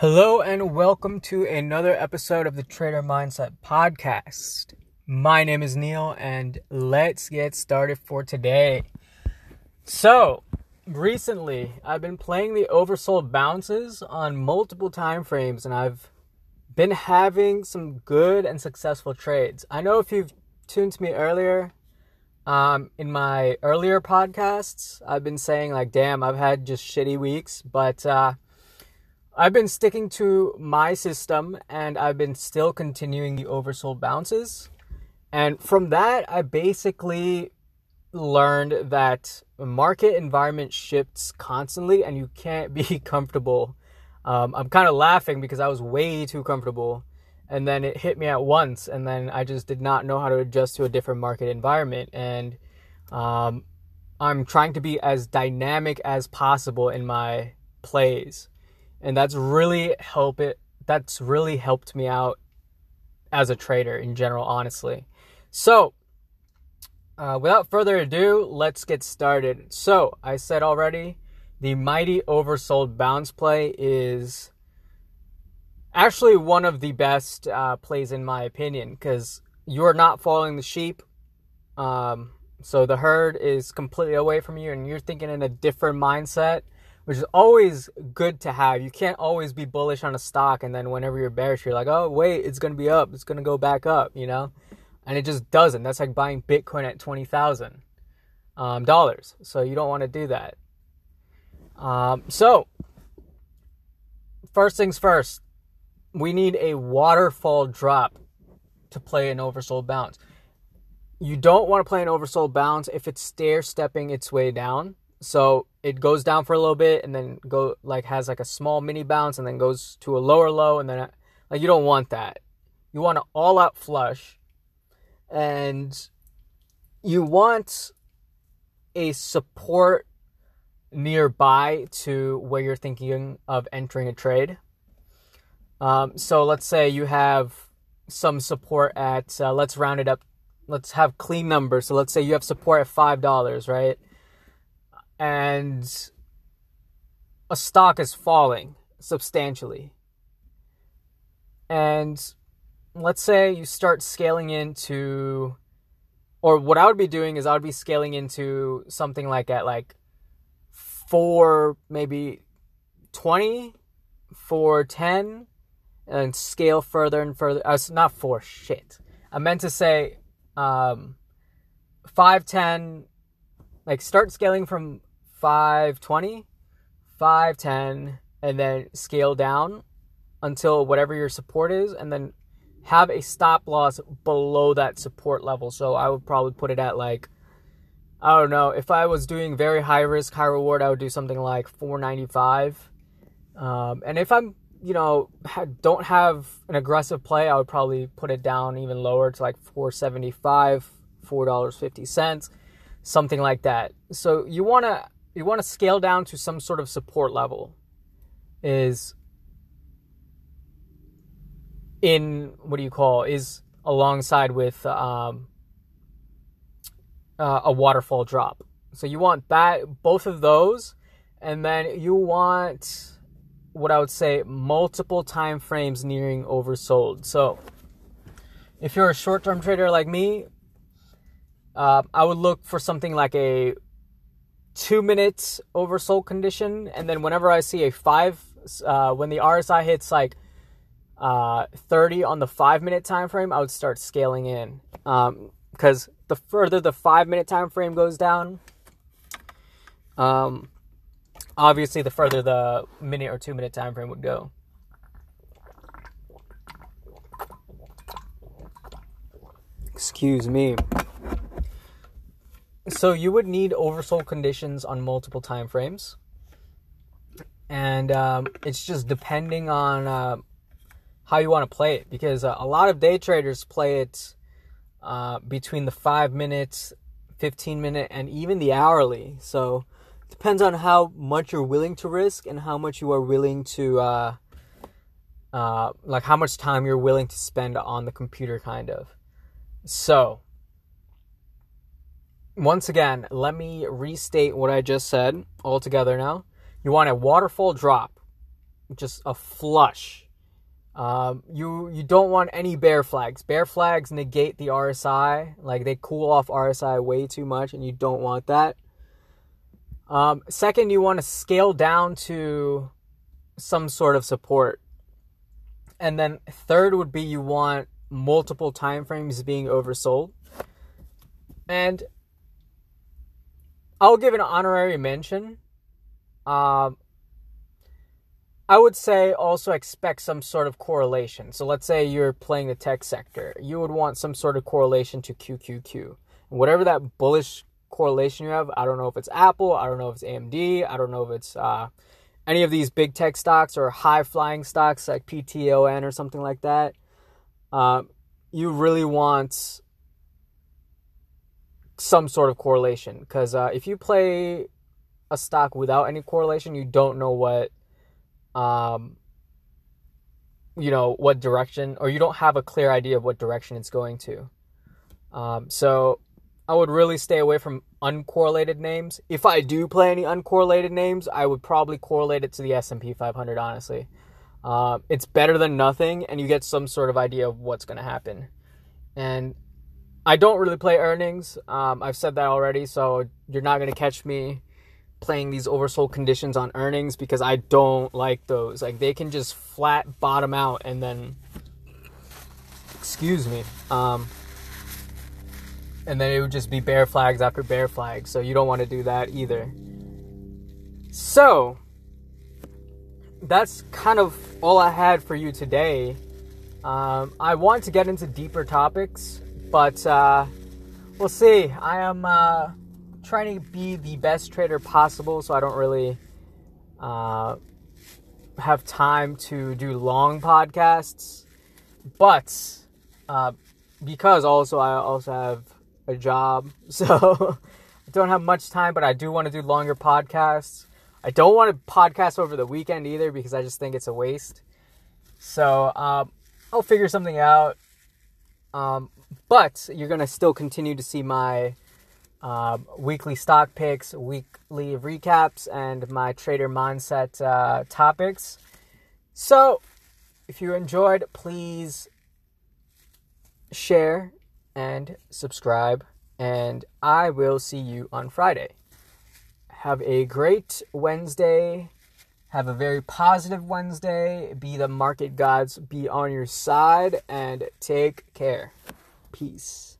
Hello and welcome to another episode of the Trader Mindset Podcast. My name is Neil and let's get started for today. So, recently I've been playing the oversold bounces on multiple time frames and I've been having some good and successful trades. I know if you've tuned to me earlier, um, in my earlier podcasts, I've been saying like, damn, I've had just shitty weeks, but uh, I've been sticking to my system and I've been still continuing the oversold bounces. And from that, I basically learned that market environment shifts constantly and you can't be comfortable. Um, I'm kind of laughing because I was way too comfortable and then it hit me at once and then I just did not know how to adjust to a different market environment and um, I'm trying to be as dynamic as possible in my plays and that's really help it that's really helped me out as a trader in general honestly. So uh, without further ado let's get started. So i said already the mighty oversold bounce play is actually one of the best uh, plays in my opinion because you're not following the sheep. Um, so the herd is completely away from you and you're thinking in a different mindset which is always good to have. You can't always be bullish on a stock and then whenever you're bearish, you're like, oh, wait, it's going to be up. It's going to go back up, you know? And it just doesn't. That's like buying Bitcoin at 20,000. Um, dollars. So you don't want to do that. Um, so, first things first, we need a waterfall drop to play an oversold bounce. You don't want to play an oversold bounce if it's stair stepping its way down. So it goes down for a little bit and then go like has like a small mini bounce and then goes to a lower low and then like you don't want that. You want an all out flush and you want a support nearby to where you're thinking of entering a trade. Um, so let's say you have some support at uh, let's round it up. Let's have clean numbers. So let's say you have support at five dollars, right? And a stock is falling substantially. And let's say you start scaling into or what I would be doing is I would be scaling into something like at like 4 maybe 20 4 10 and scale further and further uh, not 4 shit. I meant to say um 5 10 like start scaling from 520, 510, and then scale down until whatever your support is, and then have a stop loss below that support level. So I would probably put it at like, I don't know, if I was doing very high risk, high reward, I would do something like 495. Um, and if I'm, you know, don't have an aggressive play, I would probably put it down even lower to like 475, $4.50, something like that. So you want to you want to scale down to some sort of support level is in what do you call is alongside with um, uh, a waterfall drop. So you want that both of those and then you want what i would say multiple time frames nearing oversold. So if you're a short-term trader like me uh, i would look for something like a two minutes oversold condition, and then whenever I see a five, uh, when the RSI hits like uh, 30 on the five minute time frame, I would start scaling in Um because um, the further the five minute time frame goes down, um, obviously the further the minute or two minute time frame would go. Excuse me. So you would need oversold conditions on multiple time frames, and um, it's just depending on uh, how you want to play it. Because uh, a lot of day traders play it uh, between the five minutes, fifteen minute, and even the hourly. So it depends on how much you're willing to risk and how much you are willing to. Uh, uh, like how much time you're willing to spend on the computer, kind of. So, once again, let me restate what I just said all together now. You want a waterfall drop just a flush. Um, you you don't want any bear flags. Bear flags negate the RSI. Like they cool off RSI way too much, and you don't want that. Um, second, you want to scale down to some sort of support. And then third would be you want multiple time frames being oversold. And I'll give an honorary mention. Um, I would say also expect some sort of correlation. So let's say you're playing the tech sector, you would want some sort of correlation to QQQ. Whatever that bullish correlation you have, I don't know if it's Apple, I don't know if it's AMD, I don't know if it's uh, any of these big tech stocks or high flying stocks like PTON or something like that. Uh, you really want some sort of correlation because uh, if you play a stock without any correlation, you don't know what, um, you know, what direction, or you don't have a clear idea of what direction it's going to. Um, so I would really stay away from uncorrelated names. If I do play any uncorrelated names, I would probably correlate it to the S&P 500. Honestly, uh, it's better than nothing, and you get some sort of idea of what's going to happen. And I don't really play earnings. Um, I've said that already, so you're not to catch me playing these oversold conditions on earnings because I don't like those. Like they can just flat bottom out and then, excuse me, um, and then it would just be bear flags after bear flags. So you don't want to do that either. So that's kind of all I had for you today. Um, I want to get into deeper topics, but uh, we'll see. I am uh, trying to be the best trader possible, so I don't really uh, have time to do long podcasts. But uh, because also I also have a job, so I don't have much time. But I do want to do longer podcasts. I don't want to podcast over the weekend either because I just think it's a waste. So um, I'll figure something out. Um, but you're gonna still continue to see my uh, weekly stock picks, weekly recaps, and my trader mindset uh, topics. So, if you enjoyed, please share and subscribe, and I will see you on Friday. Have a great Wednesday. Have a very positive Wednesday. Be the market gods be on your side and take care. Peace.